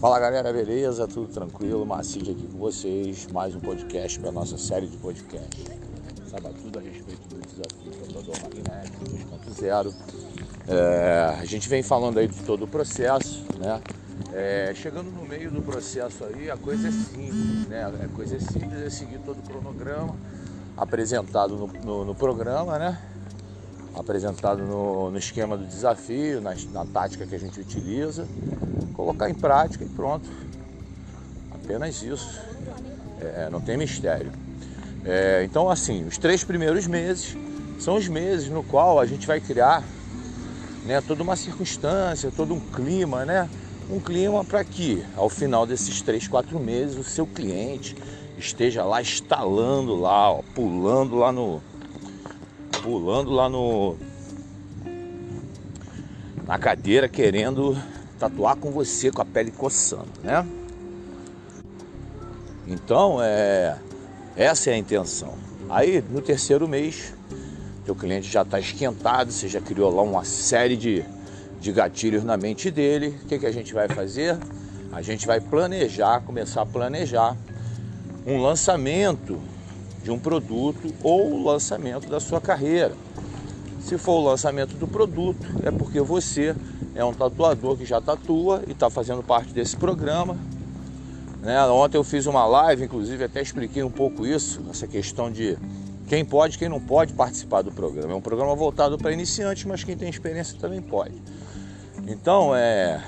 Fala galera, beleza? Tudo tranquilo? Macide aqui com vocês. Mais um podcast para nossa série de podcast. Saiba tudo a respeito do desafio Tatuador Magnético 2.0. É, a gente vem falando aí de todo o processo, né? É, chegando no meio do processo aí, a coisa é simples, né? A coisa é simples, é seguir todo o cronograma apresentado no, no, no programa, né? Apresentado no, no, esquema do desafio, na, na tática que a gente utiliza colocar em prática e pronto. Apenas isso. É, não tem mistério. É, então, assim, os três primeiros meses são os meses no qual a gente vai criar né, toda uma circunstância, todo um clima, né? Um clima para que, ao final desses três, quatro meses, o seu cliente esteja lá estalando lá, ó, pulando lá no. Pulando lá no. Na cadeira, querendo tatuar com você com a pele coçando, né? Então, é, essa é a intenção. Aí, no terceiro mês, teu cliente já está esquentado, você já criou lá uma série de, de gatilhos na mente dele. O que, que a gente vai fazer? A gente vai planejar, começar a planejar um lançamento de um produto ou o lançamento da sua carreira. Se for o lançamento do produto, é porque você é um tatuador que já tatua e está fazendo parte desse programa. Né? Ontem eu fiz uma live, inclusive até expliquei um pouco isso, essa questão de quem pode e quem não pode participar do programa. É um programa voltado para iniciantes, mas quem tem experiência também pode. Então, é,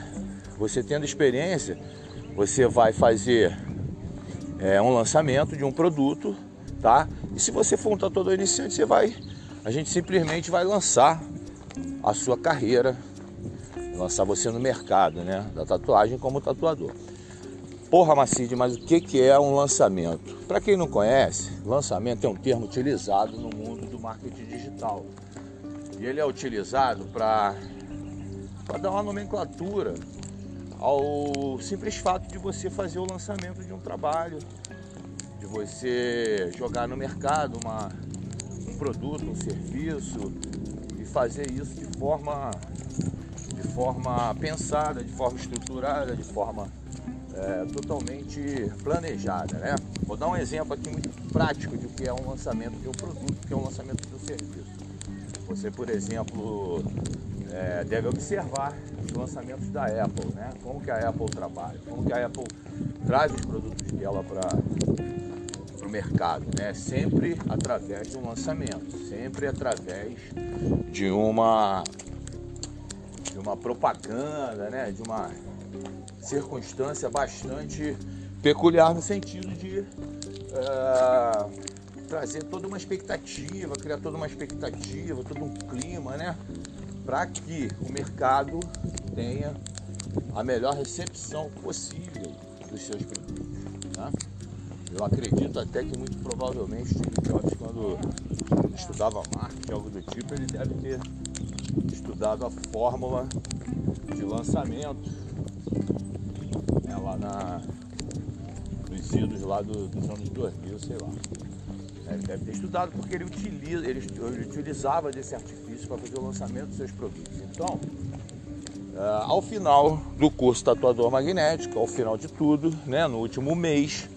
você tendo experiência, você vai fazer é, um lançamento de um produto, tá? E se você for um tatuador iniciante, você vai, a gente simplesmente vai lançar a sua carreira lançar você no mercado, né? Da tatuagem como tatuador. Porra, Macide, mas o que, que é um lançamento? Para quem não conhece, lançamento é um termo utilizado no mundo do marketing digital. E ele é utilizado para dar uma nomenclatura ao simples fato de você fazer o lançamento de um trabalho, de você jogar no mercado uma, um produto, um serviço e fazer isso de forma de forma pensada, de forma estruturada, de forma é, totalmente planejada. Né? Vou dar um exemplo aqui muito prático de o que é um lançamento de um produto, que é um lançamento de um serviço. Você, por exemplo, é, deve observar os lançamentos da Apple, né? como que a Apple trabalha, como que a Apple traz os produtos dela para o mercado, né? sempre através de um lançamento, sempre através de uma de uma propaganda, né, de uma circunstância bastante peculiar no sentido de uh, trazer toda uma expectativa, criar toda uma expectativa, todo um clima, né, para que o mercado tenha a melhor recepção possível dos seus produtos. Tá? Eu acredito até que muito provavelmente Steve Jobs, quando estudava marketing, algo do tipo, ele deve ter estudado a fórmula de lançamento né, lá na, nos idos lá do, dos anos 2000, sei lá. É, ele deve ter estudado porque ele, utiliza, ele, ele utilizava desse artifício para fazer o lançamento dos seus produtos. Então, uh, ao final do curso Tatuador Magnético, ao final de tudo, né, no último mês,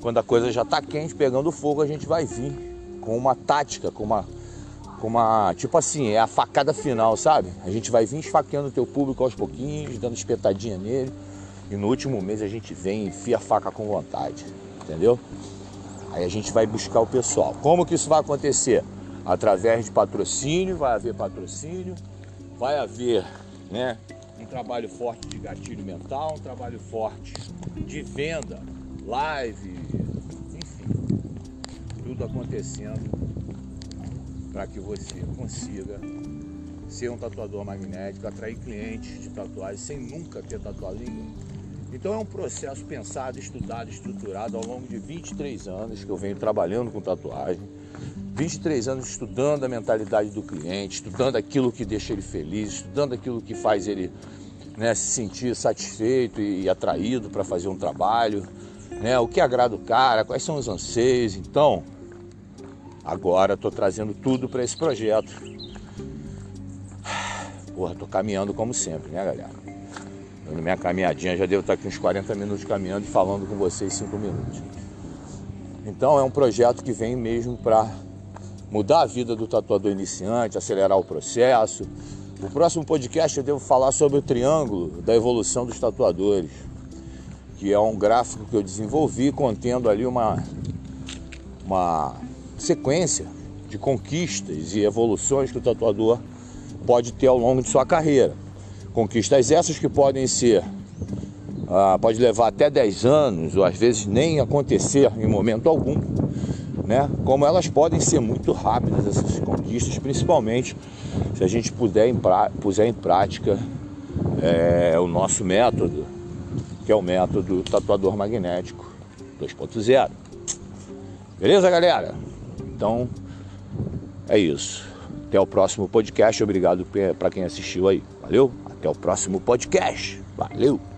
quando a coisa já está quente, pegando fogo, a gente vai vir com uma tática, com uma com uma, tipo assim, é a facada final, sabe? A gente vai vir esfaqueando o teu público aos pouquinhos, dando espetadinha nele. E no último mês a gente vem e enfia a faca com vontade, entendeu? Aí a gente vai buscar o pessoal. Como que isso vai acontecer? Através de patrocínio, vai haver patrocínio, vai haver, né, um trabalho forte de gatilho mental, um trabalho forte de venda, live, enfim, tudo acontecendo para que você consiga ser um tatuador magnético, atrair clientes de tatuagem sem nunca ter tatuado ninguém. Então é um processo pensado, estudado, estruturado ao longo de 23 anos que eu venho trabalhando com tatuagem. 23 anos estudando a mentalidade do cliente, estudando aquilo que deixa ele feliz, estudando aquilo que faz ele né, se sentir satisfeito e atraído para fazer um trabalho, né, o que agrada o cara, quais são os anseios. Então, Agora estou trazendo tudo para esse projeto. Porra, tô caminhando como sempre, né, galera? Na minha caminhadinha já devo estar aqui uns 40 minutos caminhando e falando com vocês 5 minutos. Então é um projeto que vem mesmo para mudar a vida do tatuador iniciante, acelerar o processo. O próximo podcast eu devo falar sobre o triângulo da evolução dos tatuadores, que é um gráfico que eu desenvolvi contendo ali uma, uma sequência de conquistas e evoluções que o tatuador pode ter ao longo de sua carreira. Conquistas essas que podem ser, ah, pode levar até 10 anos, ou às vezes nem acontecer em momento algum, né? Como elas podem ser muito rápidas essas conquistas, principalmente se a gente puder em puser em prática é, o nosso método, que é o método tatuador magnético 2.0. Beleza, galera? Então é isso. Até o próximo podcast. Obrigado para quem assistiu aí. Valeu? Até o próximo podcast. Valeu!